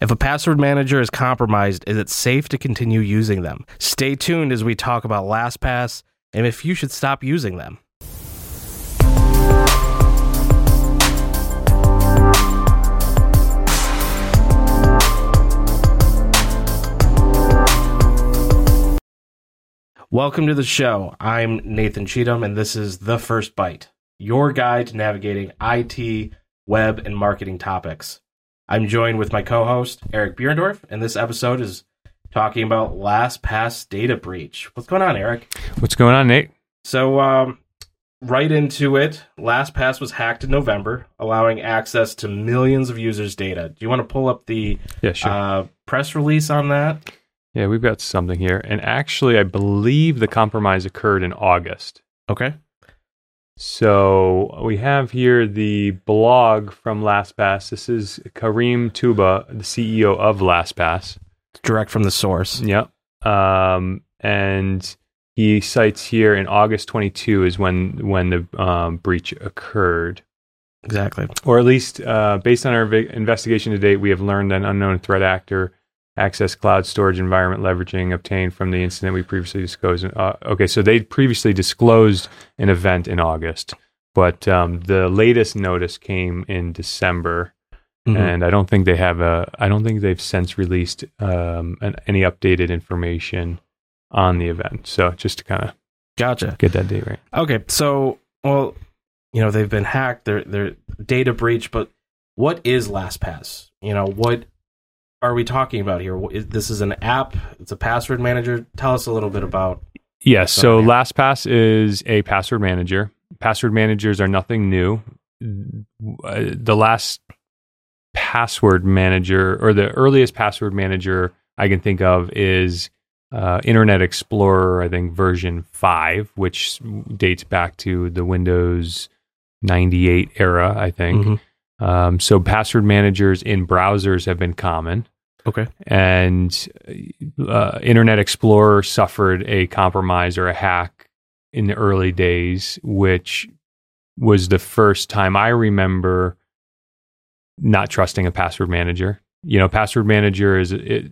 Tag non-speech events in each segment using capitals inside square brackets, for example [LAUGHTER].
If a password manager is compromised, is it safe to continue using them? Stay tuned as we talk about LastPass and if you should stop using them. Welcome to the show. I'm Nathan Cheatham, and this is The First Byte, your guide to navigating IT, web, and marketing topics. I'm joined with my co host, Eric Buhrendorf, and this episode is talking about LastPass data breach. What's going on, Eric? What's going on, Nate? So, um, right into it, LastPass was hacked in November, allowing access to millions of users' data. Do you want to pull up the Yeah, sure. uh, press release on that? yeah, we've got something here. And actually, I believe the compromise occurred in August. Okay. So we have here the blog from LastPass. This is Karim Toubba, the CEO of LastPass. Direct from the source. Yep. Um, and he cites here in August 22 is when when the um, breach occurred. Exactly. or at least uh, based on our vi- investigation to date, we have learned an unknown threat actor access cloud storage environment leveraging obtained from the incident we previously disclosed. Uh, okay, so they previously disclosed an event in August, but um, the latest notice came in December, Mhm. and I don't think they have a. I don't think they've since released um, an, any updated information on the event. So just to kind of Gotcha. get that date right. Okay, so well, you know they've been hacked. They're they're data breach, but what is LastPass? You know what are we talking about here? This is an app. It's a password manager. Tell us a little bit about. Yes. So. LastPass is a password manager. Password managers are nothing new. Uh, The last password manager or the earliest password manager I can think of is uh, Internet Explorer, I think version 5, which dates back to the Windows 98 era, I think. Mhm. Um, so password managers in browsers have been common Okay. and uh, Internet Explorer suffered a compromise or a hack in the early days, which was the first time I remember not trusting a password manager. You know, password manager is it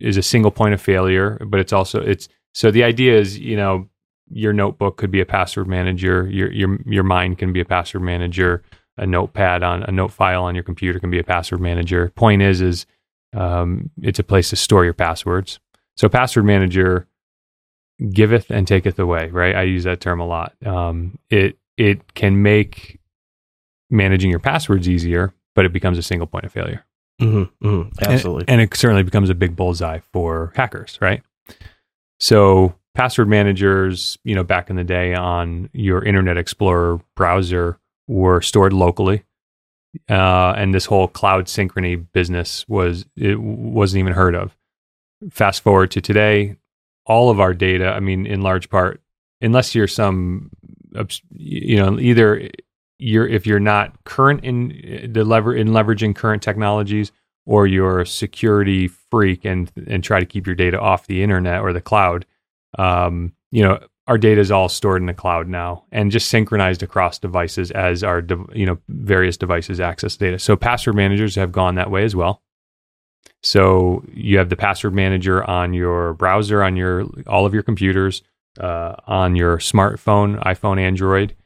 is a single point of failure, but it's also it's so the idea is you know your notebook could be a password manager, your your your mind can be a password manager, a notepad on a note file on your computer can be a password manager. Point is is um, it's a place to store your passwords. So password manager giveth and taketh away, right? I use that term a lot. Um, it it can make managing your passwords easier, but it becomes a single point of failure. hmm hmm Absolutely. And, and it certainly becomes a big bullseye for hackers, right? So password managers, you know, back in the day on your Internet Explorer browser were stored locally. Uh, and this whole cloud synchrony business was it wasn't even heard of. Fast forward to today, all of our data, I mean, in large part, unless you're some, you know, either you're if you're not current in the lever in leveraging current technologies, or you're a security freak and and try to keep your data off the internet or the cloud, um, you know, our data is all stored in the cloud now and just synchronized across devices as our de- you know various devices access data. So password managers have gone that way as well. So you have the password manager on your browser, on your all of your computers, uh, on your smartphone, iPhone, Android,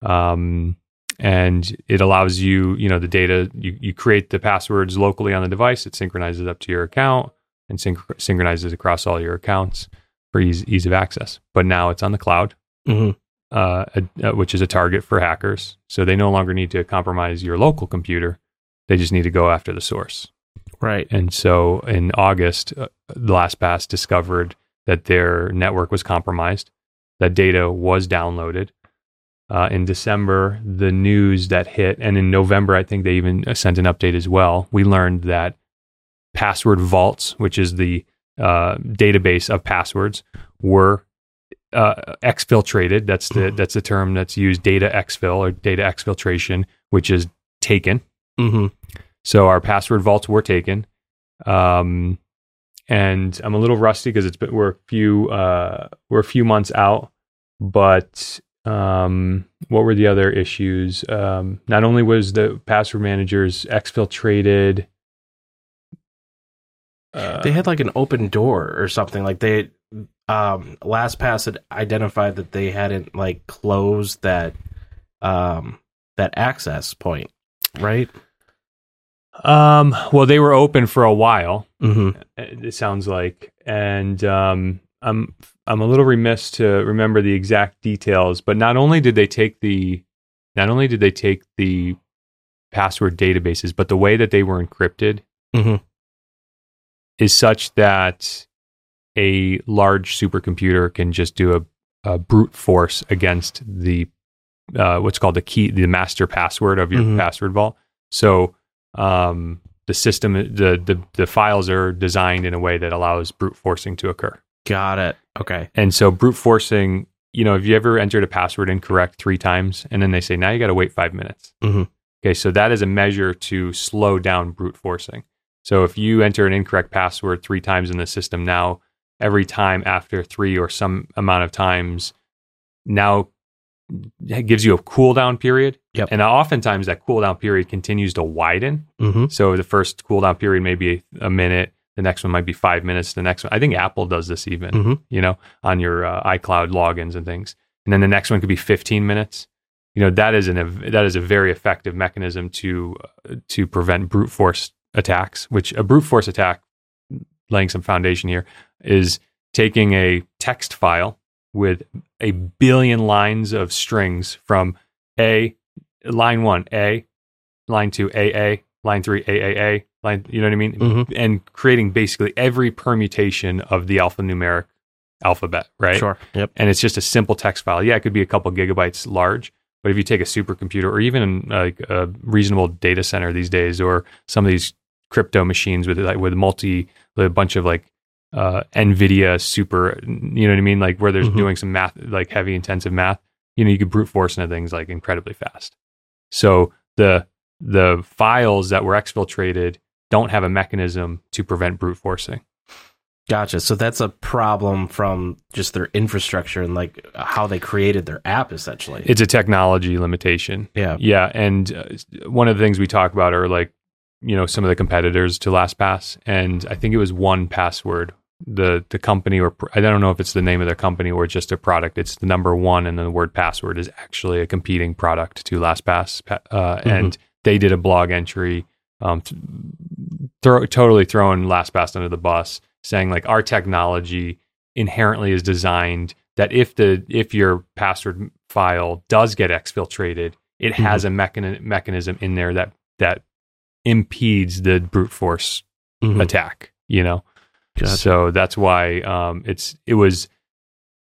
um, and it allows you, you know, the data. You, you create the passwords locally on the device. It synchronizes up to your account and synch- synchronizes across all your accounts for ease, ease of access. But now it's on the cloud, hmm uh, a, uh, which is a target for hackers. So they no longer need to compromise your local computer. They just need to go after the source. Right. And so in August, uh, LastPass discovered that their network was compromised, that data was downloaded. Uh, in December, the news that hit, and in November, I think they even uh, sent an update as well. We learned that password vaults, which is the uh, database of passwords, were uh, exfiltrated. That's the that's the term that's used. Data exfil or data exfiltration, which is taken. hmm So our password vaults were taken. Um, and I'm a little rusty because it's been, we're a few uh, we're a few months out. But um, what were the other issues? Um, not only was the password managers exfiltrated, uh, They had like an open door or something. Like they, um, LastPass had identified that they hadn't like closed that, um, that access point, right? um, well, they were open for a while. Mm-hmm. It sounds like, and um, I'm I'm a little remiss to remember the exact details. But not only did they take the, not only did they take the password databases, but the way that they were encrypted Mhm. Is such that a large supercomputer can just do a, a brute force against the uh, what's called the key, the master password of your Mhm. password vault. So um, the system, the, the the files are designed in a way that allows brute forcing to occur. Got it. Okay. And so brute forcing, you know, have you ever entered a password incorrect three times and then they say now you got to wait five minutes? Mhm. Okay, so that is a measure to slow down brute forcing. So if you enter an incorrect password three times in the system, now every time after three or some amount of times, now it gives you a cooldown period. Yep. And oftentimes that cooldown period continues to widen. Mm-hmm. So the first cooldown period may be a minute. The next one might be five minutes. The next one, I think Apple does this even, mm-hmm. you know, on your uh, iCloud logins and things. And then the next one could be 15 minutes. You know, that is an that is a very effective mechanism to uh, to prevent brute force attacks. Which a brute force attack, laying some foundation here, is taking a text file with a billion lines of strings from A, line one, A, line two, AA, line three, AAA, line, you know what I mean? Mhm. And creating basically every permutation of the alphanumeric alphabet, right? Sure. Yep. And it's just a simple text file. Yeah, it could be a couple gigabytes large, but if you take a supercomputer or even like a reasonable data center these days, or some of these crypto machines with like with multi, with a bunch of like uh, NVIDIA super, you know what I mean? Like where there's Mhm. doing some math, like heavy intensive math, you know, you could brute force into things like incredibly fast. So the the files that were exfiltrated don't have a mechanism to prevent brute forcing. Gotcha. So that's a problem from just their infrastructure and like how they created their app, essentially. It's a technology limitation. yeah. Yeah, and uh, one of the things we talk about are like, you know, some of the competitors to LastPass, and I think it was 1Password. The the company, or I don't know if it's the name of their company or just a product. It's the number one, and then the word password is actually a competing product to LastPass, pa- uh, and they did a blog entry, um, throw, totally throwing LastPass under the bus, saying like our technology inherently is designed that if the if your password file does get exfiltrated, it has a mechani- mechanism in there that that impedes the brute force Mhm. attack. You know, Gotcha. so that's why um, it's it was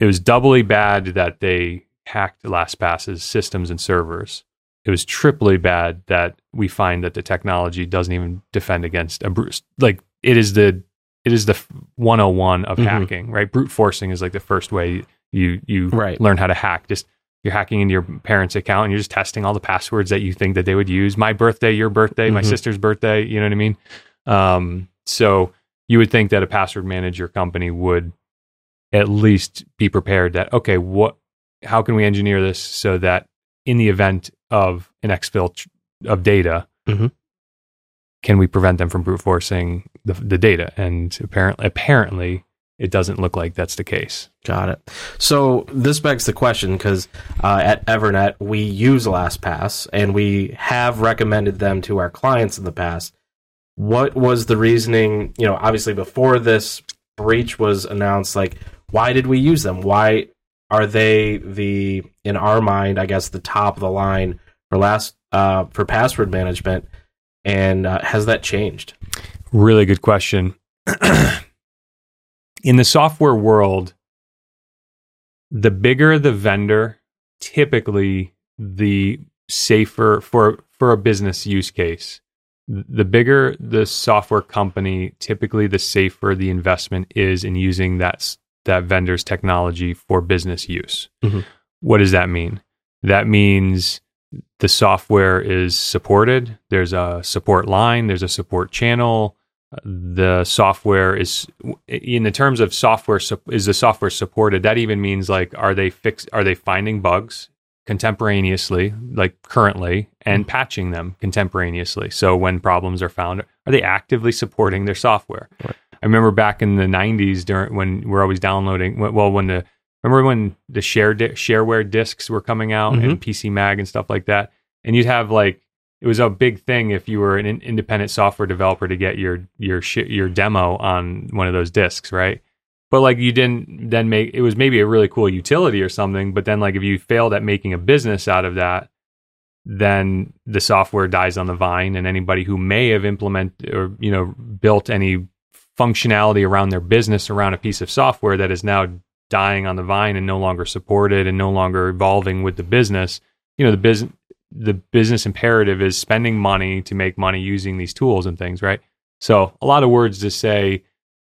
it was doubly bad that they hacked LastPass's systems and servers. It was triply bad that we find that the technology doesn't even defend against a brute. Like it is the it is the 101 of Mhm. hacking, right? Brute forcing is like the first way you you Right. learn how to hack. Just you're hacking into your parents' account and you're just testing all the passwords that you think that they would use. My birthday, your birthday, my Mhm. sister's birthday. You know what I mean? Um, so you would think that a password manager company would at least be prepared that okay, what? How can we engineer this so that in the event of an exfil of data, Mhm. can we prevent them from brute forcing the, the data? And apparently, apparently, it doesn't look like that's the case. Got it. So this begs the question because uh, at Evernet we use LastPass and we have recommended them to our clients in the past. What was the reasoning? You know, obviously before this breach was announced, like why did we use them? Why are they the in our mind, I guess, the top of the line for last uh, for password management? And uh, has that changed? Really good question. [CLEARS THROAT] In the software world, the bigger the vendor, typically the safer for for a business use case. The bigger the software company, typically the safer the investment is in using that that vendor's technology for business use. Mhm. What does that mean? That means the software is supported. There's a support line. There's a support channel. The software is, in the terms of software, is the software supported? That even means like, are they fix? Are they finding bugs contemporaneously, like currently, and patching them contemporaneously? So when problems are found, are they actively supporting their software? Right. I remember back in the '90s during when we're always downloading. Well, when the remember when the share di- shareware discs were coming out Mhm. and PC Mag and stuff like that, and you'd have like it was a big thing if you were an in- independent software developer to get your your sh- your demo on one of those discs, right? But like you didn't then make it was maybe a really cool utility or something, but then like if you failed at making a business out of that, then the software dies on the vine and anybody who may have implemented or you know built any functionality around their business around a piece of software that is now dying on the vine and no longer supported and no longer evolving with the business you know the business the business imperative is spending money to make money using these tools and things right so a lot of words to say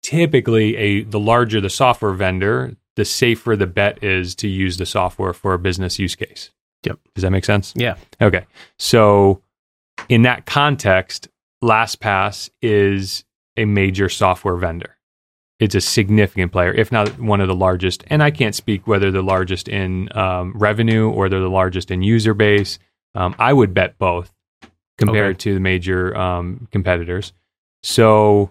typically a the larger the software vendor the safer the bet is to use the software for a business use case Yep. does that make sense Yeah. Okay. So in that context, LastPass is a major software vendor. It's a significant player, if not one of the largest. And I can't speak whether the largest in um, revenue or they're the largest in user base. Um, I would bet both compared to the major um, competitors. So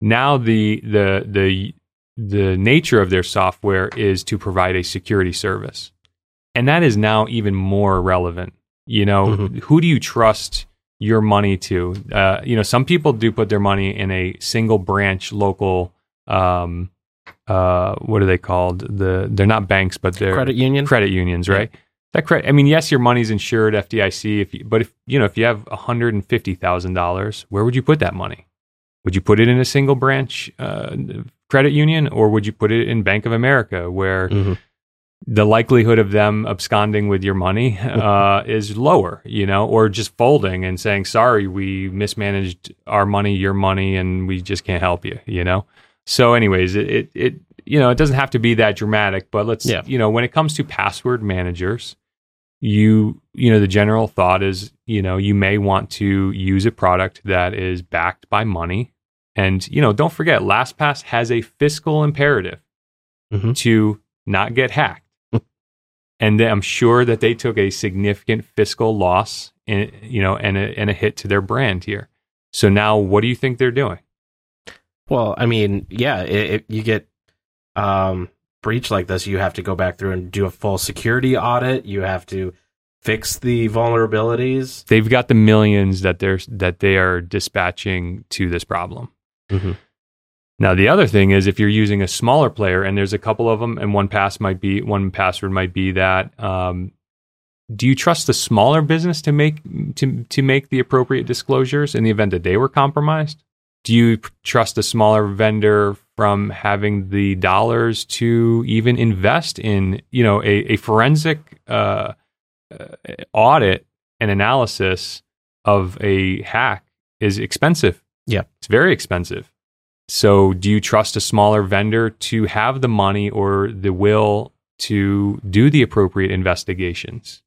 now the the the the nature of their software is to provide a security service, and that is now even more relevant. You know, Mhm. who do you trust your money to? Uh, you know, some people do put their money in a single branch local. Um, uh, what are they called? The they're not banks, but they're Credit union. credit unions, Yeah. That credit. I mean, yes, your money's insured FDIC. If you, but if you know, if you have one hundred and fifty thousand dollars, where would you put that money? Would you put it in a single branch uh, credit union, or would you put it in Bank of America, where Mhm. the likelihood of them absconding with your money uh, is lower, you know, or just folding and saying, sorry, we mismanaged our money, your money, and we just can't help you, you know? So, anyways, it, it, it you know, it doesn't have to be that dramatic, but let's, Yeah. you know, when it comes to password managers, you, you know, the general thought is, you know, you may want to use a product that is backed by money. And, you know, don't forget, LastPass has a fiscal imperative Mhm. to not get hacked [LAUGHS] and I'm sure that they took a significant fiscal loss, in, you know, and a, and a hit to their brand here. So now, what do you think they're doing? Well, I mean, yeah, if you get um, breach like this, you have to go back through and do a full security audit. You have to fix the vulnerabilities. They've got the millions that they're that they are dispatching to this problem. Mhm. Now, the other thing is if you're using a smaller player, and there's a couple of them, and one pass might be 1Password might be that. Um, do you trust the smaller business to make to to make the appropriate disclosures in the event that they were compromised? Do you trust a smaller vendor from having the dollars to even invest in you know a, a forensic uh, uh, audit and analysis of a hack is expensive. Yeah. it's very expensive. So, do you trust a smaller vendor to have the money or the will to do the appropriate investigations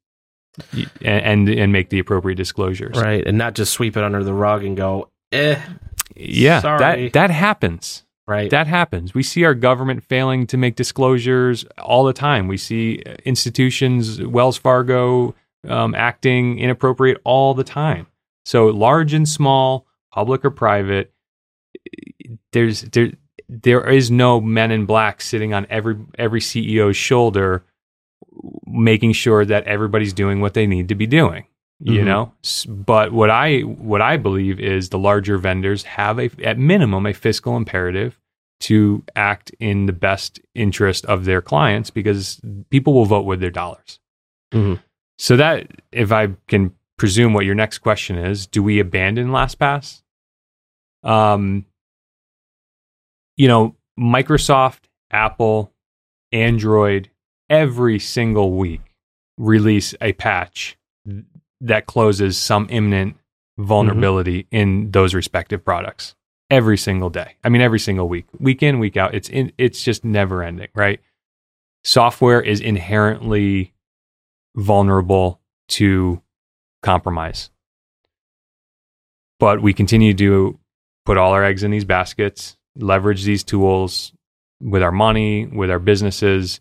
and and, and make the appropriate disclosures? Right. And not just sweep it under the rug and go, eh, Yeah, Sorry. that that happens. Right. That happens. We see our government failing to make disclosures all the time. We see institutions, Wells Fargo, um, acting inappropriate all the time. So large and small, public or private, there's there there is no men in black sitting on every every CEO's shoulder, making sure that everybody's doing what they need to be doing you Mhm. know but what i what i believe is the larger vendors have a at minimum a fiscal imperative to act in the best interest of their clients because people will vote with their dollars Mhm. so that if i can presume what your next question is do we abandon lastpass um you know microsoft apple android every single week release a patch that closes some imminent vulnerability in those respective products every single day. I mean, every single week, week in, week out. It's in, it's just never ending, right? Software is inherently vulnerable to compromise, but we continue to put all our eggs in these baskets, leverage these tools with our money, with our businesses,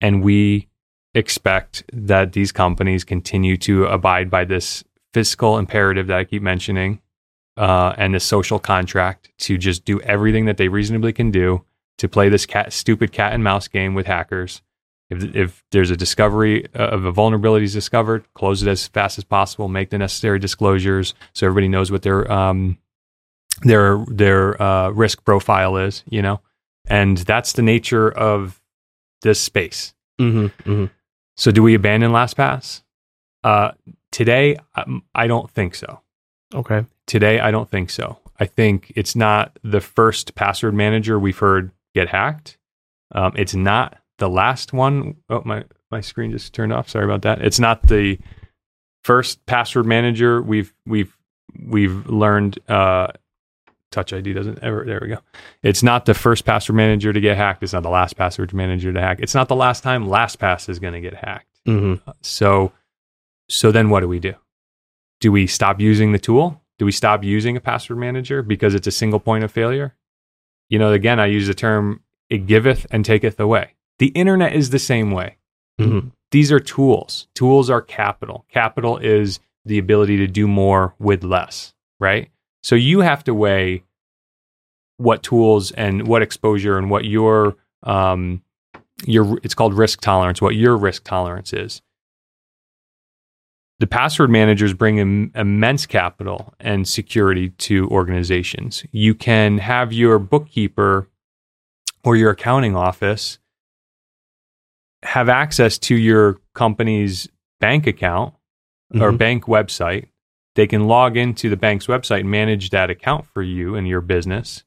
and we expect that these companies continue to abide by this fiscal imperative that I keep mentioning uh, and the social contract to just do everything that they reasonably can do to play this cat, stupid cat and mouse game with hackers. If, if there's a discovery uh, of a vulnerability is discovered, close it as fast as possible, make the necessary disclosures so everybody knows what their um, their their uh, risk profile is, you know, and that's the nature of this space. Mm-hmm, mm-hmm. So, do we abandon LastPass? Uh, today, um, I don't think so. Okay. Today, I don't think so. I think it's not the first password manager we've heard get hacked. Um, it's not the last one. Oh, my my screen just turned off. Sorry about that. It's not the first password manager we've we've we've learned. Uh, Touch ID doesn't ever. There we go. It's not the first password manager to get hacked. It's not the last password manager to hack. It's not the last time LastPass is going to get hacked. Mm-hmm. So, so then what do we do? Do we stop using the tool? Do we stop using a password manager because it's a single point of failure? You know, again, I use the term "it giveth and taketh away." The internet is the same way. Mm-hmm. These are tools. Tools are capital. Capital is the ability to do more with less, right? So you have to weigh what tools and what exposure and what your um, your it's called risk tolerance, what your risk tolerance is. The password managers bring Im- immense capital and security to organizations. You can have your bookkeeper or your accounting office have access to your company's bank account or Mhm. bank website. They can log into the bank's website and manage that account for you and your business.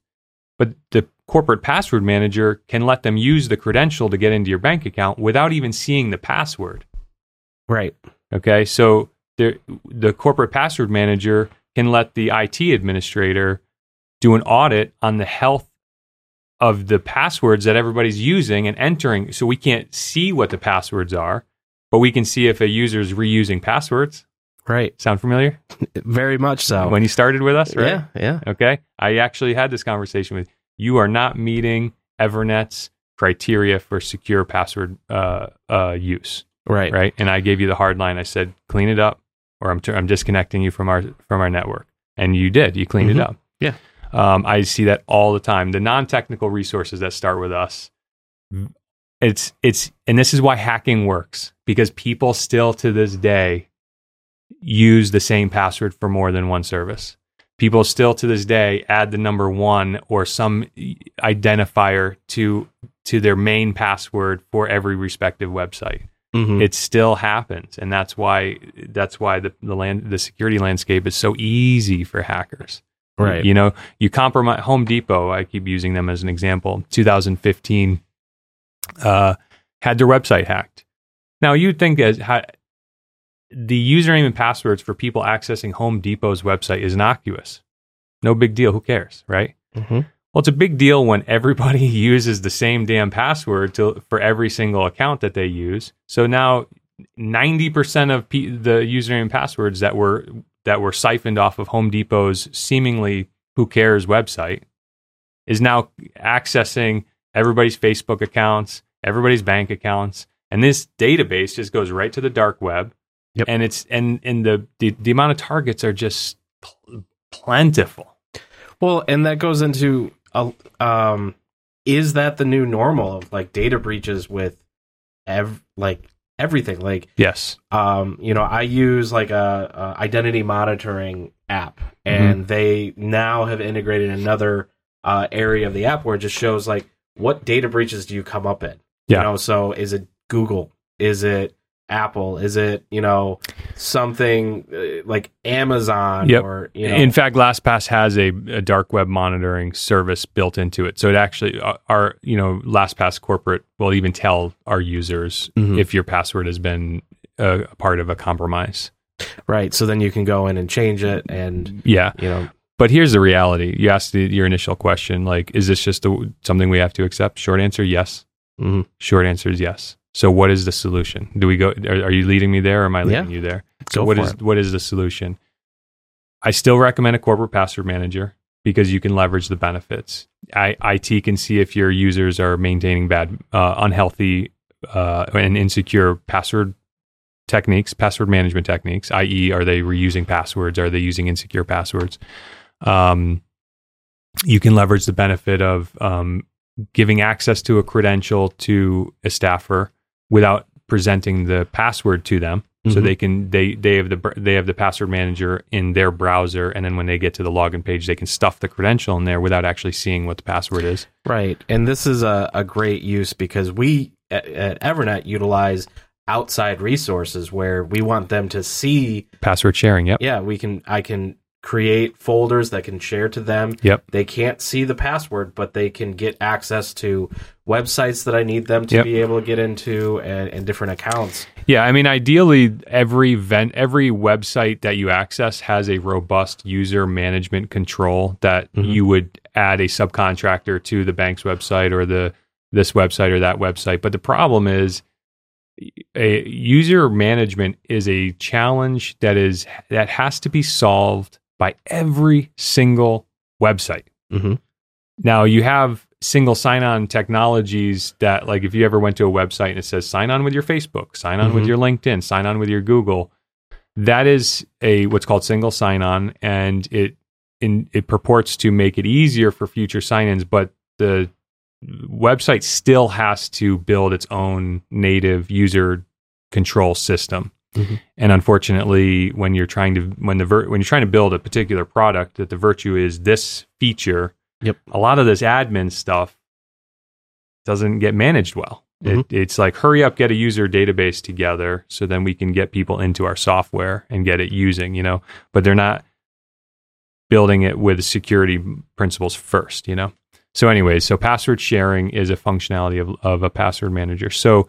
But the corporate password manager can let them use the credential to get into your bank account without even seeing the password. Right. Okay, so the the corporate password manager can let the IT administrator do an audit on the health of the passwords that everybody's using and entering. So we can't see what the passwords are, but we can see if a user is reusing passwords. Right. Sound familiar? Very much so. When you started with us, right? Yeah. Yeah. Okay. I actually had this conversation with you are not meeting Evernet's criteria for secure password uh, uh, use Right. right? And I gave you the hard line. I said, clean it up, or I'm, I'm disconnecting you from our from our network. And you did. You cleaned Mhm. it up. Yeah. Um, I see that all the time. The non technical resources that start with us. It's it's and this is why hacking works because people still to this day use the same password for more than one service. People still to this day add the number one or some identifier to to their main password for every respective website Mhm. it still happens and that's why that's why the, the land the security landscape is so easy for hackers right. you know you compromise home depot i keep using them as an example 2015 uh, had their website hacked now you'd think as the username and passwords for people accessing home depot's website is innocuous no big deal who cares right Mhm. well, it's a big deal when everybody [LAUGHS] uses the same damn password to, for every single account that they use. So now, ninety percent of pe- the username and passwords that were that were siphoned off of Home Depot's seemingly who cares website is now accessing everybody's Facebook accounts, everybody's bank accounts, and this database just goes right to the dark web. Yep. And it's and and the the, the amount of targets are just pl- plentiful. Well, and that goes into a um, is that the new normal of like data breaches with ev like everything? Like, Yes. um, you know, I use like a, a identity monitoring app, and they now have integrated another uh, area of the app where it just shows like what data breaches do you come up in? Yeah. You know, so is it Google? Is it Apple? Is it you know something uh, like Amazon Yep. or you know? In fact, LastPass has a, a dark web monitoring service built into it. So it actually, uh, our, you know, LastPass corporate will even tell our users Mhm. if your password has been a, a part of a compromise. right. So then you can go in and change it, and Yeah. you know, But here's the reality. You asked the, your initial question, like, is this just a, something we have to accept? Short answer, yes. Mhm. Short answer is yes. So what is the solution? Do we go, are, are you leading me there or am I leading Yeah. you there? So Go what is it. what is the solution? I still recommend a corporate password manager because you can leverage the benefits. I, IT can see if your users are maintaining bad, uh, unhealthy, uh, and insecure password techniques, password management techniques, i.e., are they reusing passwords? Are they using insecure passwords? Um, you can leverage the benefit of um, giving access to a credential to a staffer without presenting the password to them so Mhm. they can they they have the they have the password manager in their browser and then when they get to the login page they can stuff the credential in there without actually seeing what the password is Right. And this is a, a great use because we at, at Evernet utilize outside resources where we want them to see password sharing yep yeah, we can I can create folders that can share to them. Yep. They can't see the password, but they can get access to websites that I need them to Yep. be able to get into and, and different accounts. Yeah, I mean, ideally, every vent, every website that you access has a robust user management control that Mhm. you would add a subcontractor to the bank's website or the this website or that website. But the problem is, a user management is a challenge that is that has to be solved by every single website. Mm-hmm. Now you have single sign-on technologies that, like, if you ever went to a website and it says sign on with your Facebook, sign on with Mhm. your LinkedIn, sign on with your Google, that is a what's called single sign-on, and it in, it purports to make it easier for future sign-ins, but the website still has to build its own native user control system. Mhm. And unfortunately, when you're trying to when the vir- when you're trying to build a particular product, that the virtue is this feature. Yep. A lot of this admin stuff doesn't get managed well. It, it's like hurry up, get a user database together, so then we can get people into our software and get it using. You know, but they're not building it with security principles first. You know. So, anyways, so password sharing is a functionality of, of a password manager. So,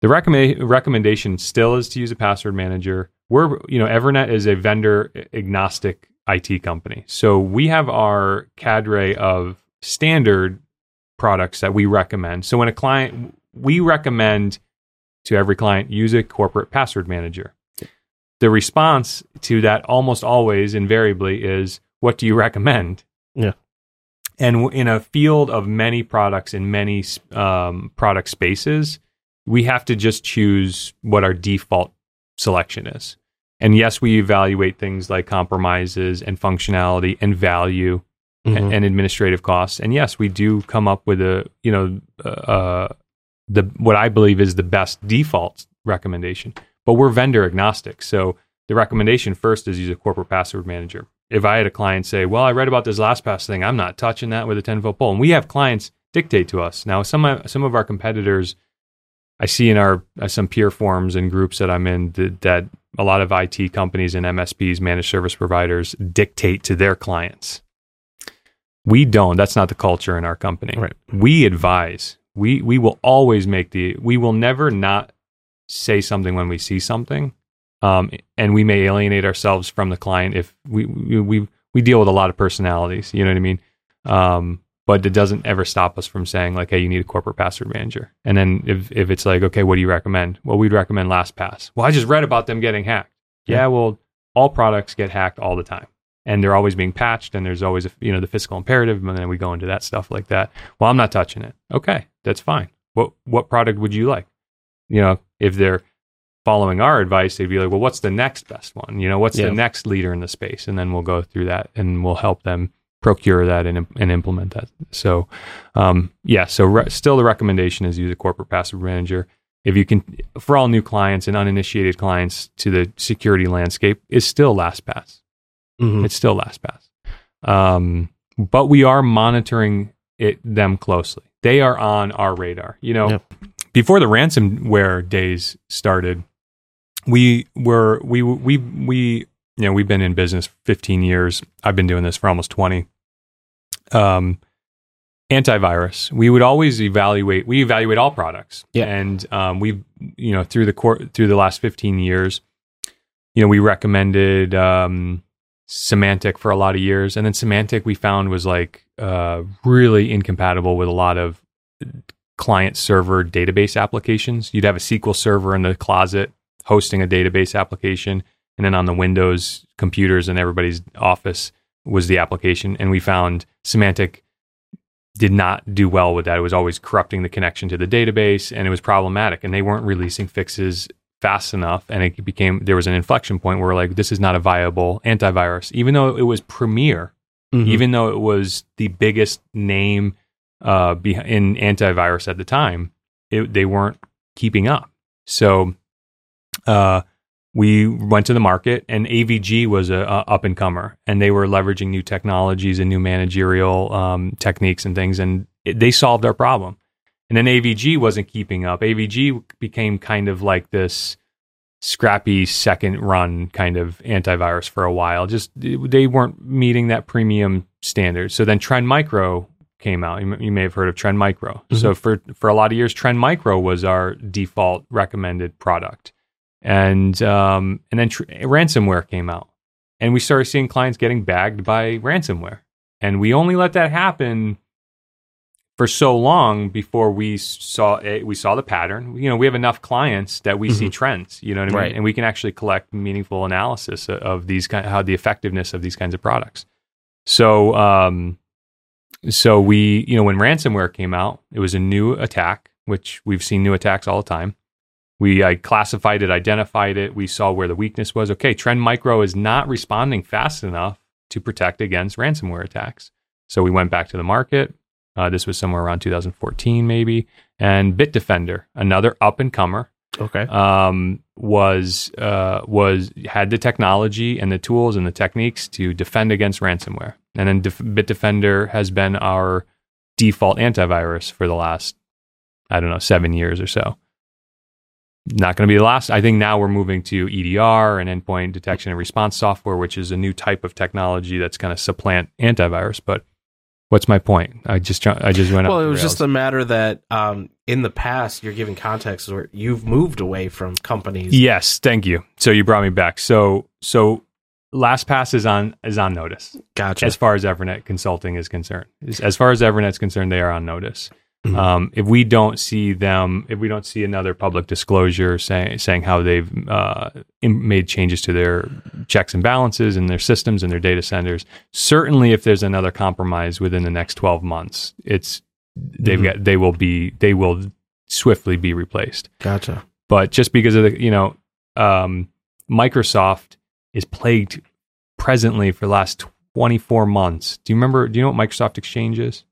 the recommend, recommendation still is to use a password manager. We're, you know, Evernet is a vendor agnostic IT company. So we have our cadre of standard products that we recommend. So when a client, we recommend to every client use a corporate password manager. The response to that almost always invariably is, what do you recommend? Yeah. And in a field of many products in many um, product spaces, we have to just choose what our default selection is. And yes, we evaluate things like compromises and functionality and value Mhm. and, and administrative costs. And yes, we do come up with a you know uh, the what I believe is the best default recommendation. But we're vendor agnostic, so the recommendation first is use a corporate password manager. If I had a client say, "Well, I read about this LastPass thing, I'm not touching that with a ten foot pole," and we have clients dictate to us now. Some some of our competitors, I see in our uh, some peer forums and groups that I'm in that, that a lot of IT companies and MSPs, managed service providers, dictate to their clients. We don't. That's not the culture in our company. Right. We advise. We we will always make the. We will never not say something when we see something, um, and we may alienate ourselves from the client if we we we, we deal with a lot of personalities. You know what I mean? Um, but it doesn't ever stop us from saying like, hey, you need a corporate password manager. And then if if it's like, okay, what do you recommend? Well, we'd recommend LastPass. Well, I just read about them getting hacked. Yeah. yeah well, all products get hacked all the time and they're always being patched and there's always a, you know the fiscal imperative and then we go into that stuff like that well i'm not touching it okay that's fine what what product would you like you know if they're following our advice they'd be like well what's the next best one you know what's Yeah. the next leader in the space and then we'll go through that and we'll help them procure that and, and implement that so um, yeah so re- still the recommendation is use a corporate password manager if you can for all new clients and uninitiated clients to the security landscape is still LastPass Mhm. it's still LastPass. Um, but we are monitoring it them closely. They are on our radar. You know, Yep. before the ransomware days started, we were we we we you know we've been in business 15 years. I've been doing this for almost 20. Um, antivirus. We would always evaluate. We evaluate all products. Yeah. and um, we you know through the court through the last 15 years, you know we recommended. Um, Symantec for a lot of years, and then Symantec we found was like uh, really incompatible with a lot of client server database applications. You'd have a SQL server in the closet hosting a database application, and then on the Windows computers in everybody's office was the application. And we found Symantec did not do well with that. It was always corrupting the connection to the database, and it was problematic. And they weren't releasing fixes fast enough and it became there was an inflection point where like this is not a viable antivirus even though it was premier Mhm. even though it was the biggest name uh, in antivirus at the time. It, they weren't keeping up. So uh, we went to the market, and AVG was a, a up and comer, and they were leveraging new technologies and new managerial um, techniques and things, and it, they solved our problem. And then AVG wasn't keeping up. AVG became kind of like this scrappy second run kind of antivirus for a while. Just they weren't meeting that premium standard. So then Trend Micro came out. You, m- you may have heard of Trend Micro. So for for a lot of years, Trend Micro was our default recommended product, and um, and then tr- ransomware came out, and we started seeing clients getting bagged by ransomware, and we only let that happen for so long before we saw it, we saw the pattern. You know, we have enough clients that we see trends. You know what I mean, Right. and we can actually collect meaningful analysis of, of these kind, how the effectiveness of these kinds of products. So, um, so we, you know, when ransomware came out, it was a new attack, which we've seen new attacks all the time. We I classified it, identified it. We saw where the weakness was. Okay, Trend Micro is not responding fast enough to protect against ransomware attacks. So we went back to the market. Uh, this was somewhere around 2014, maybe. And Bitdefender, another up and comer, Okay. um, was uh, was had the technology and the tools and the techniques to defend against ransomware. And then Def- Bitdefender has been our default antivirus for the last, I don't know, seven years or so. Not going to be the last. I think now we're moving to EDR and endpoint detection and response software, which is a new type of technology that's going to supplant antivirus. But what's my point? I just I just went. well, it was just a matter that um, in the past you're giving context where you've moved away from companies. Yes, thank you. So you brought me back. So so LastPass is on is on notice Gotcha. as far as Evernet Consulting is concerned. As far as Evernet's concerned, they are on notice. Mhm. Um, if we don't see them, if we don't see another public disclosure saying saying how they've uh, im- made changes to their checks and balances and their systems and their data centers, certainly if there's another compromise within the next 12 months, it's they've Mhm. got they will be they will swiftly be replaced gotcha. but just because of the you know um, microsoft is plagued presently for the last 24 months do you remember do you know what microsoft exchange is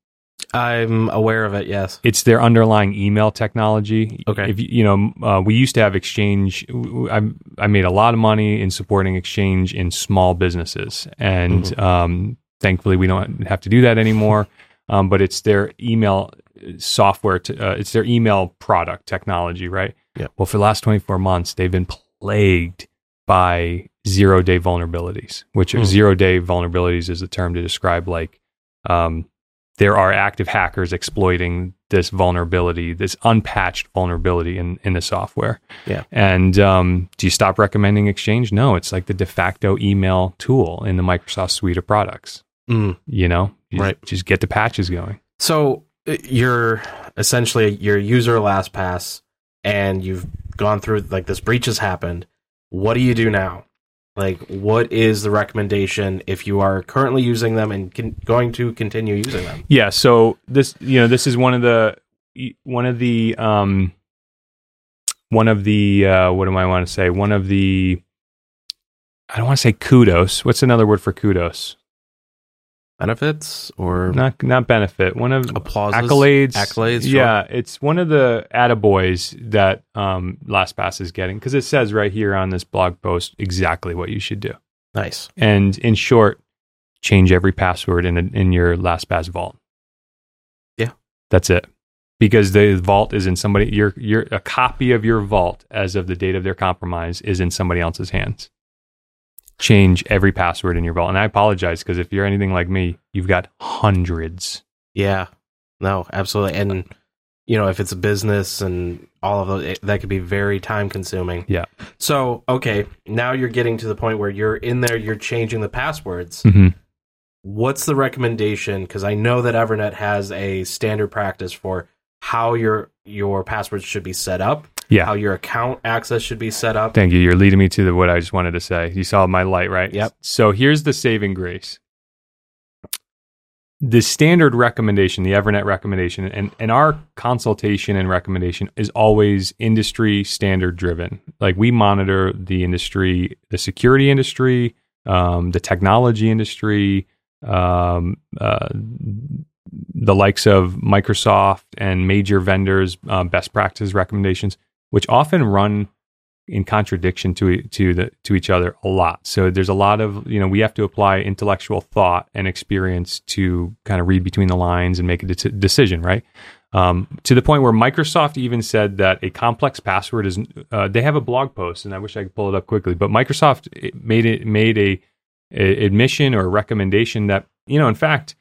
I'm aware of it. Yes. it's their underlying email technology Okay. if you, know uh, we used to have exchange I, I made a lot of money in supporting exchange in small businesses and Mm-hmm. um, thankfully we don't have to do that anymore [LAUGHS] um, but it's their email software to, uh, it's their email product technology right Yeah. well for the last 24 months they've been plagued by zero day vulnerabilities which Hmm. zero day vulnerabilities is the term to describe like um, there are active hackers exploiting this vulnerability, this unpatched vulnerability in, in the software. Yeah. And um, do you stop recommending Exchange? No, it's like the de facto email tool in the Microsoft suite of products. Mm. You know, you Right. Just get the patches going. So uh, you're essentially your user LastPass, and you've gone through like this breach has happened. What do you do now? Like, what is the recommendation if you are currently using them and con- going to continue using them? Yeah. So this, you know, this is one of the one of the um, one of the uh, what do I want to say? One of the I don't want to say kudos. What's another word for kudos? Benefits or Not not benefit. One of applause? accolades. Accolades, sure. Yeah, it's one of the attaboys that um, LastPass is getting because it says right here on this blog post exactly what you should do. Nice. And in short, change every password in a, in your LastPass vault. Yeah. that's it. Because the vault is in somebody your your a copy of your vault as of the date of their compromise is in somebody else's hands. Change every password in your vault. And I apologize because if you're anything like me, you've got hundreds. Yeah. No, absolutely. And you know, if it's a business and all of those, it, that could be very time consuming. Yeah. So, okay, now you're getting to the point where you're in there, you're changing the passwords. Mhm. What's the recommendation? Because I know that Evernet has a standard practice for how your your passwords should be set up, Yeah. how your account access should be set up. Thank you. You're leading me to the, what I just wanted to say. You saw my light, right? Yep. So here's the saving grace. The standard recommendation, the Evernet recommendation, and, and our consultation and recommendation is always industry standard driven. Like we monitor the industry, the security industry, um, the technology industry, um, uh, the likes of Microsoft and major vendors' uh, best practice recommendations, which often run in contradiction to to the to each other a lot. So there's a lot of you know we have to apply intellectual thought and experience to kind of read between the lines and make a de- decision, right? Um, to the point where Microsoft even said that a complex password is. Uh, they have a blog post, and I wish I could pull it up quickly, but Microsoft made it made a, a admission or a recommendation that you know in fact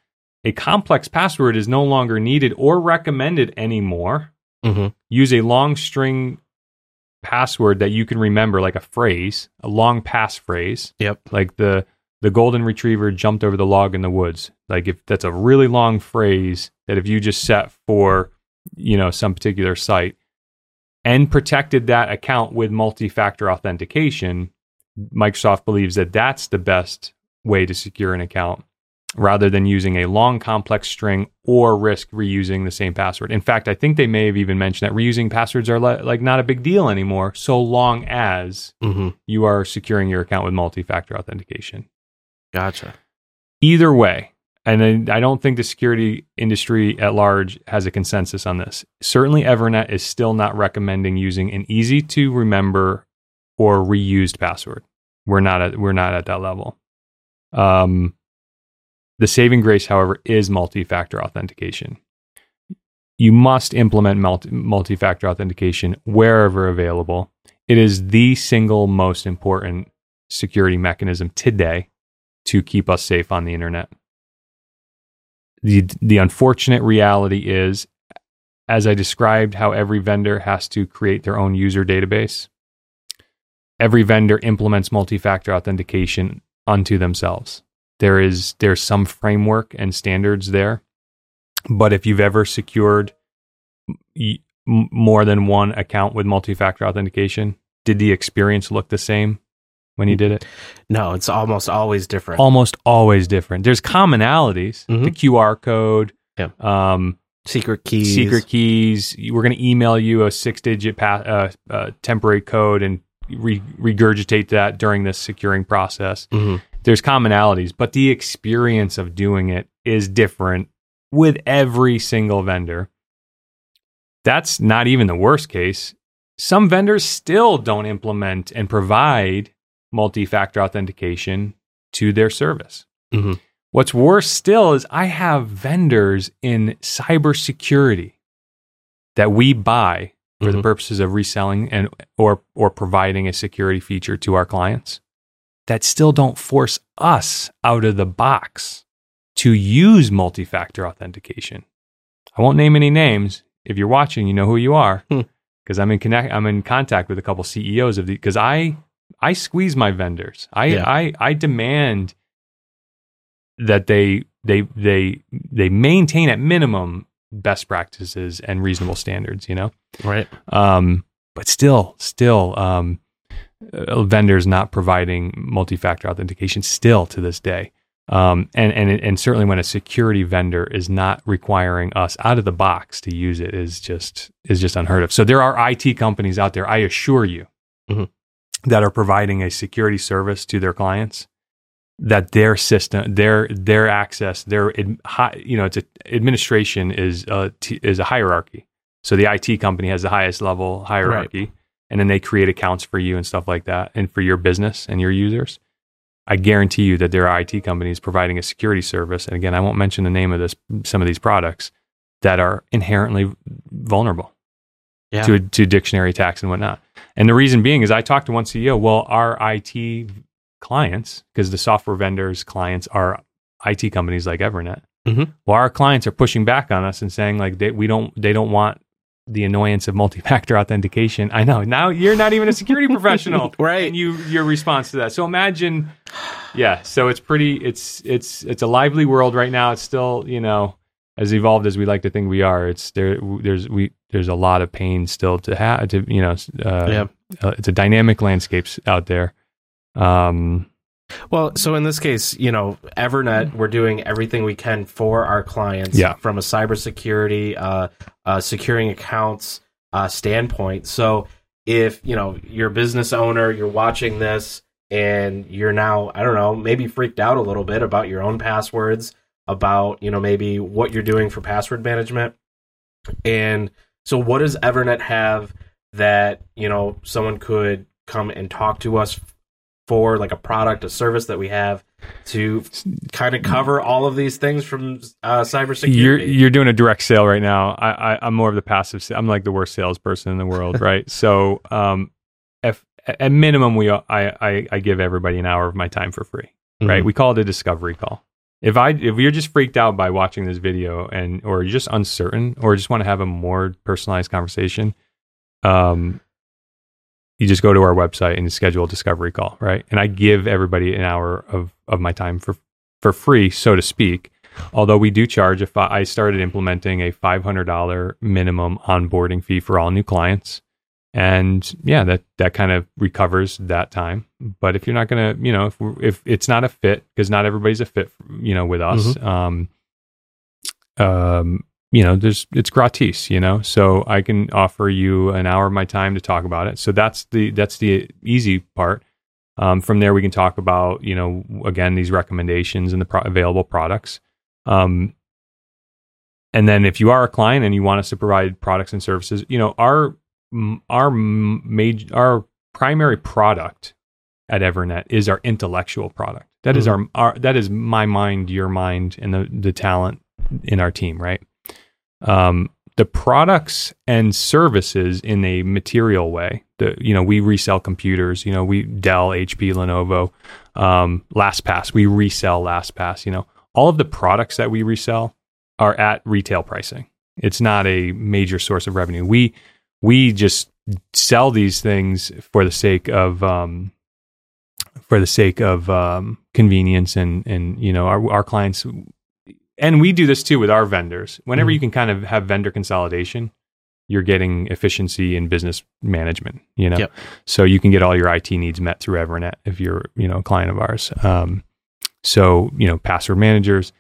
a complex password is no longer needed or recommended anymore. Mm-hmm. Use a long string password that you can remember, like a phrase, a long passphrase. Yep. Like the the golden retriever jumped over the log in the woods. Like if that's a really long phrase that if you just set for, you know, some particular site and protected that account with multi-factor authentication, Microsoft believes that that's the best way to secure an account rather than using a long complex string or risk reusing the same password. In fact, I think they may have even mentioned that reusing passwords are li- like not a big deal anymore so long as Mm-hmm. you are securing your account with multi-factor authentication. Gotcha. Either way, and I I don't think the security industry at large has a consensus on this. Certainly Evernet is still not recommending using an easy to remember or reused password. We're not at we're not at that level. Um, the saving grace, however, is multi-factor authentication. You must implement multi- multi-factor authentication wherever available. It is the single most important security mechanism today to keep us safe on the internet. The the unfortunate reality is as I described how every vendor has to create their own user database, every vendor implements multi-factor authentication unto themselves. There is there's some framework and standards there, but if you've ever secured y- more than one account with multi-factor authentication, did the experience look the same when you did it? No, it's almost always different. Almost always different. There's commonalities. The Mhm. QR code, Yeah. um, secret keys. secret keys. We're going to email you a six-digit pa- uh, uh, temporary code and re- regurgitate that during this securing process. Mhm. There's commonalities, but the experience of doing it is different with every single vendor. That's not even the worst case. Some vendors still don't implement and provide multi-factor authentication to their service. Mhm. What's worse still is I have vendors in cybersecurity that we buy for the Mhm. purposes of reselling and or or providing a security feature to our clients that still don't force us out of the box to use multi-factor authentication. I won't name any names. If you're watching, you know who you are Hmm. because I'm in connect I'm in contact with a couple CEOs of the because I I squeeze my vendors. I Yeah. I I demand that they they they they maintain at minimum best practices and reasonable standards, you know? Right. Um, but still, still, um, uh, vendors not providing multi-factor authentication still to this day. Um, and, and, and certainly when a security vendor is not requiring us out of the box to use it is just, is just unheard of. So there are IT companies out there, I assure you, Mhm. that are providing a security service to their clients that their system, their, their access, their, you know, it's a, administration is a, t- is a hierarchy. So the IT company has the highest level hierarchy, and then they create accounts for you and stuff like that, and for your business and your users. I guarantee you that there are IT companies providing a security service, and again, I won't mention the name of this some of these products that are inherently vulnerable Yeah. to to dictionary attacks and whatnot. And the reason being is I talked to one CEO. Well, our IT clients, because the software vendors' clients are IT companies like Evernet. Mhm. Well, our clients are pushing back on us and saying like they, we don't they don't want the annoyance of multi-factor authentication. I know. Now you're not even a security professional. [LAUGHS] Right. And you your response to that. So imagine yeah, so it's pretty it's it's it's a lively world right now. It's still, you know, as evolved as we like to think we are. It's there there's we there's a lot of pain still to have to you know uh, Yeah. uh, it's a dynamic landscapes out there. Um Well, so in this case, you know, Evernet, we're doing everything we can for our clients Yeah. from a cybersecurity, uh, uh, securing accounts uh, standpoint. So if, you know, you're a business owner, you're watching this, and you're now I don't know maybe freaked out a little bit about your own passwords, about you know maybe what you're doing for password management, and so what does Evernet have that you know someone could come and talk to us for like a product, a service that we have to kind of cover all of these things from uh, cybersecurity. You're you're doing a direct sale right now. I, I I'm more of the passive. sa- I'm like the worst salesperson in the world, [LAUGHS] right? so, um, if at minimum we I, I I give everybody an hour of my time for free, right? Mhm. We call it a discovery call. If I if you're just freaked out by watching this video and or you're just uncertain or just want to have a more personalized conversation, um, you just go to our website and schedule a discovery call, right? And I give everybody an hour of of my time for for free, so to speak. Although we do charge if I started implementing a five hundred dollar minimum onboarding fee for all new clients, and yeah, that that kind of recovers that time. But if you're not gonna, you know, if we're- if it's not a fit because not everybody's a fit, you know, with us, um, um, you know, there's it's gratis, you know, so I can offer you an hour of my time to talk about it. So that's the that's the easy part. Um, from there, we can talk about, you know, again, these recommendations and the pro- available products. Um, and then if you are a client and you want us to provide products and services, you know, our our major our primary product at Evernet is our intellectual product. That is our, our that is my mind, your mind, and the the talent in our team, right? Um, the products and services in a material way. The you know we resell computers. You know we Dell, HP, Lenovo, um, LastPass. We resell LastPass. You know all of the products that we resell are at retail pricing. It's not a major source of revenue. We we just sell these things for the sake of um, for the sake of um, convenience and and you know our our clients and we do this too with our vendors. Whenever Mhm. you can kind of have vendor consolidation, you're getting efficiency in business management. You know, Yep. so you can get all your IT needs met through Evernet if you're you know a client of ours. Um, so you know, password managers.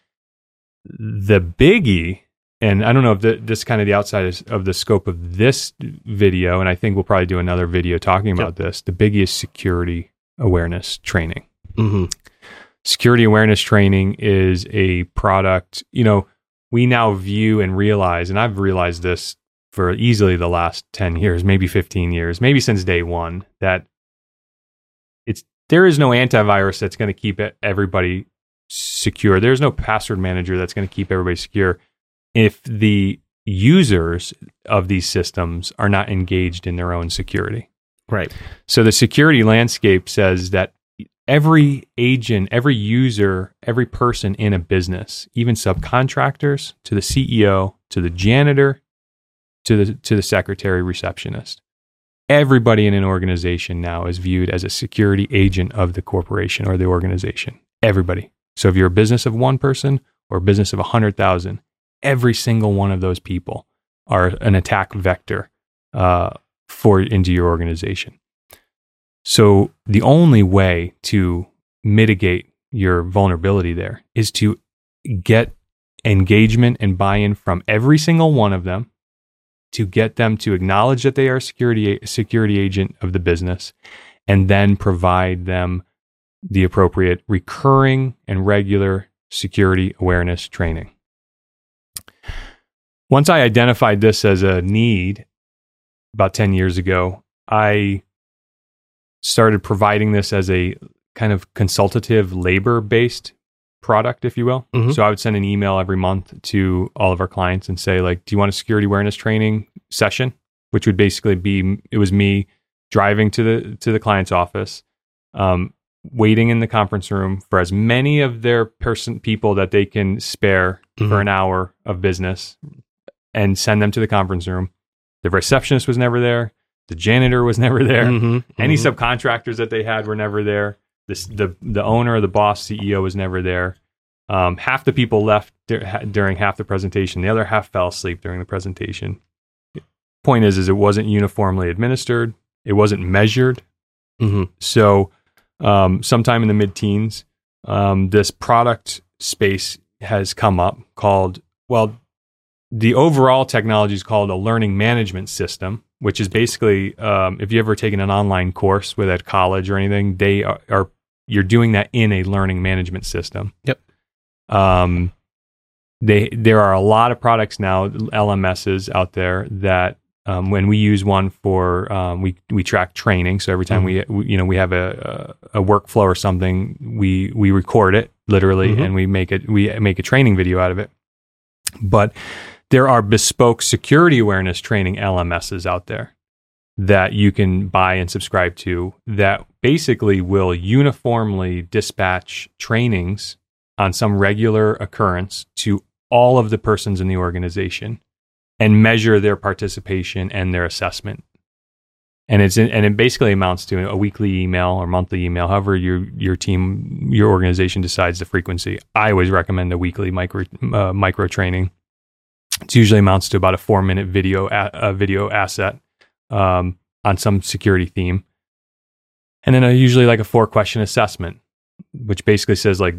The biggie, and I don't know if the, this is kind of the outside is- of the scope of this video, and I think we'll probably do another video talking about this. The biggie is security awareness training Mm-hmm. Security awareness training is a product you know we now view and realize and i've realized this for easily the last 10 years maybe 15 years maybe since day one that it's there is no antivirus that's going to keep everybody secure there's no password manager that's going to keep everybody secure if the users of these systems are not engaged in their own security Right. so the security landscape says that every agent, every user, every person in a business, even subcontractors to the CEO, to the janitor, to the to the secretary receptionist, everybody in an organization now is viewed as a security agent of the corporation or the organization. Everybody. So if you're a business of one person or a business of 100,000, every single one of those people are an attack vector uh, for into your organization. So the only way to mitigate your vulnerability there is to get engagement and buy-in from every single one of them to get them to acknowledge that they are a security security agent of the business and then provide them the appropriate recurring and regular security awareness training. Once I identified this as a need about 10 years ago, I started providing this as a kind of consultative labor based product, if you will. Mhm. So I would send an email every month to all of our clients and say, like, do you want a security awareness training session? Which would basically be it was me driving to the to the client's office, um, waiting in the conference room for as many of their person people that they can spare for Mhm. an hour of business and send them to the conference room. The receptionist was never there. The janitor was [LAUGHS] never there. Mhm. Any Mhm. subcontractors that they had were never there. This, the the owner, the boss, CEO was never there. Um, half the people left dur- during half the presentation. The other half fell asleep during the presentation. Point is, is it wasn't uniformly administered. It wasn't measured. Mhm. So, um, sometime in the mid-teens, um, this product space has come up called well, the overall technology is called a learning management system, which is basically um, if you ever taken an online course with at college or anything, they are, are you're doing that in a learning management system. Yep. Um, they there are a lot of products now, LMSs out there that um, when we use one for um, we we track training. So every time we, we you know we have a, a, a workflow or something, we we record it literally Mhm. and we make it we make a training video out of it. But there are bespoke security awareness training LMSs out there that you can buy and subscribe to that basically will uniformly dispatch trainings on some regular occurrence to all of the persons in the organization and measure their participation and their assessment. And it's and it basically amounts to a weekly email or monthly email, however your your team your organization decides the frequency. I always recommend a weekly micro uh, micro training. It usually amounts to about a four minute video a, a video asset um, on some security theme, and then a, usually like a four question assessment, which basically says like,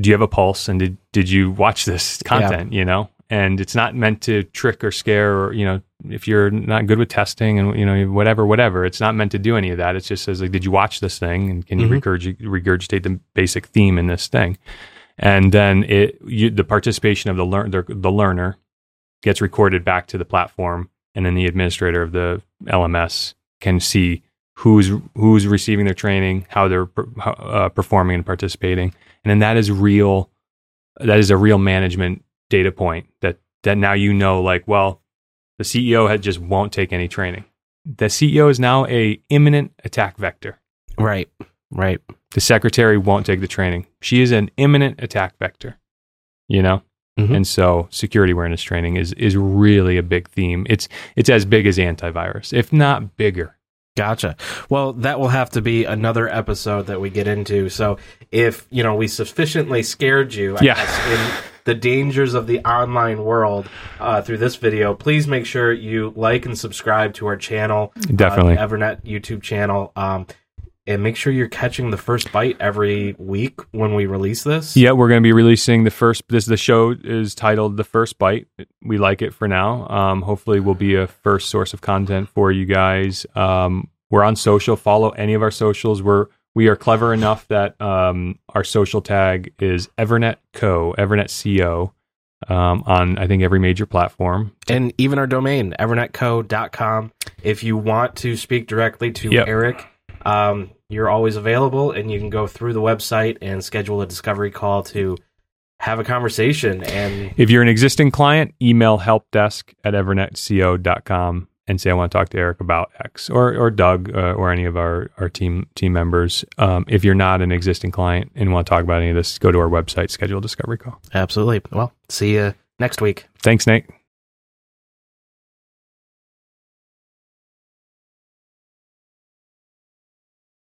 do you have a pulse? And did did you watch this content? You know, and it's not meant to trick or scare or you know if you're not good with testing and you know whatever whatever. It's not meant to do any of that. It just says like did you watch this thing? And can you Mhm. regurg- regurgitate the basic theme in this thing and then it you, the participation of the the, the learner gets recorded back to the platform and then the administrator of the LMS can see who's who's receiving their training how they're uh, performing and participating and then that is real that is a real management data point that that now you know like well the CEO had just won't take any training. The CEO is now a imminent attack vector. Right. Right. The secretary won't take the training. She is an imminent attack vector. You know? Mhm. And so security awareness training is is really a big theme. It's it's as big as antivirus, if not bigger. Gotcha. Well, that will have to be another episode that we get into. So, if you know we sufficiently scared you, I Yeah. guess, in the dangers of the online world uh, through this video, please make sure you like and subscribe to our channel, Definitely. uh, Evernet YouTube channel, um, and make sure you're catching the First Byte every week when we release this. Yeah, we're going to be releasing the first. This the show is titled "The First Byte." We like it for now. Um, hopefully, we'll be a first source of content for you guys. Um, we're on social. Follow any of our socials. We're we are clever enough that um, our social tag is Evernet Co. Evernet Co. Um, on I think every major platform. and even our domain evernetco.com if you want to speak directly to Yep. eric um, you're always available and you can go through the website and schedule a discovery call to have a conversation and If you're an existing client, email helpdesk at evernetco.com and say I want to talk to Eric about X or or Doug uh, or any of our our team team members. Um, if you're not an existing client and want to talk about any of this, go to our website, schedule a discovery call. absolutely well see you next week Thanks, Nate.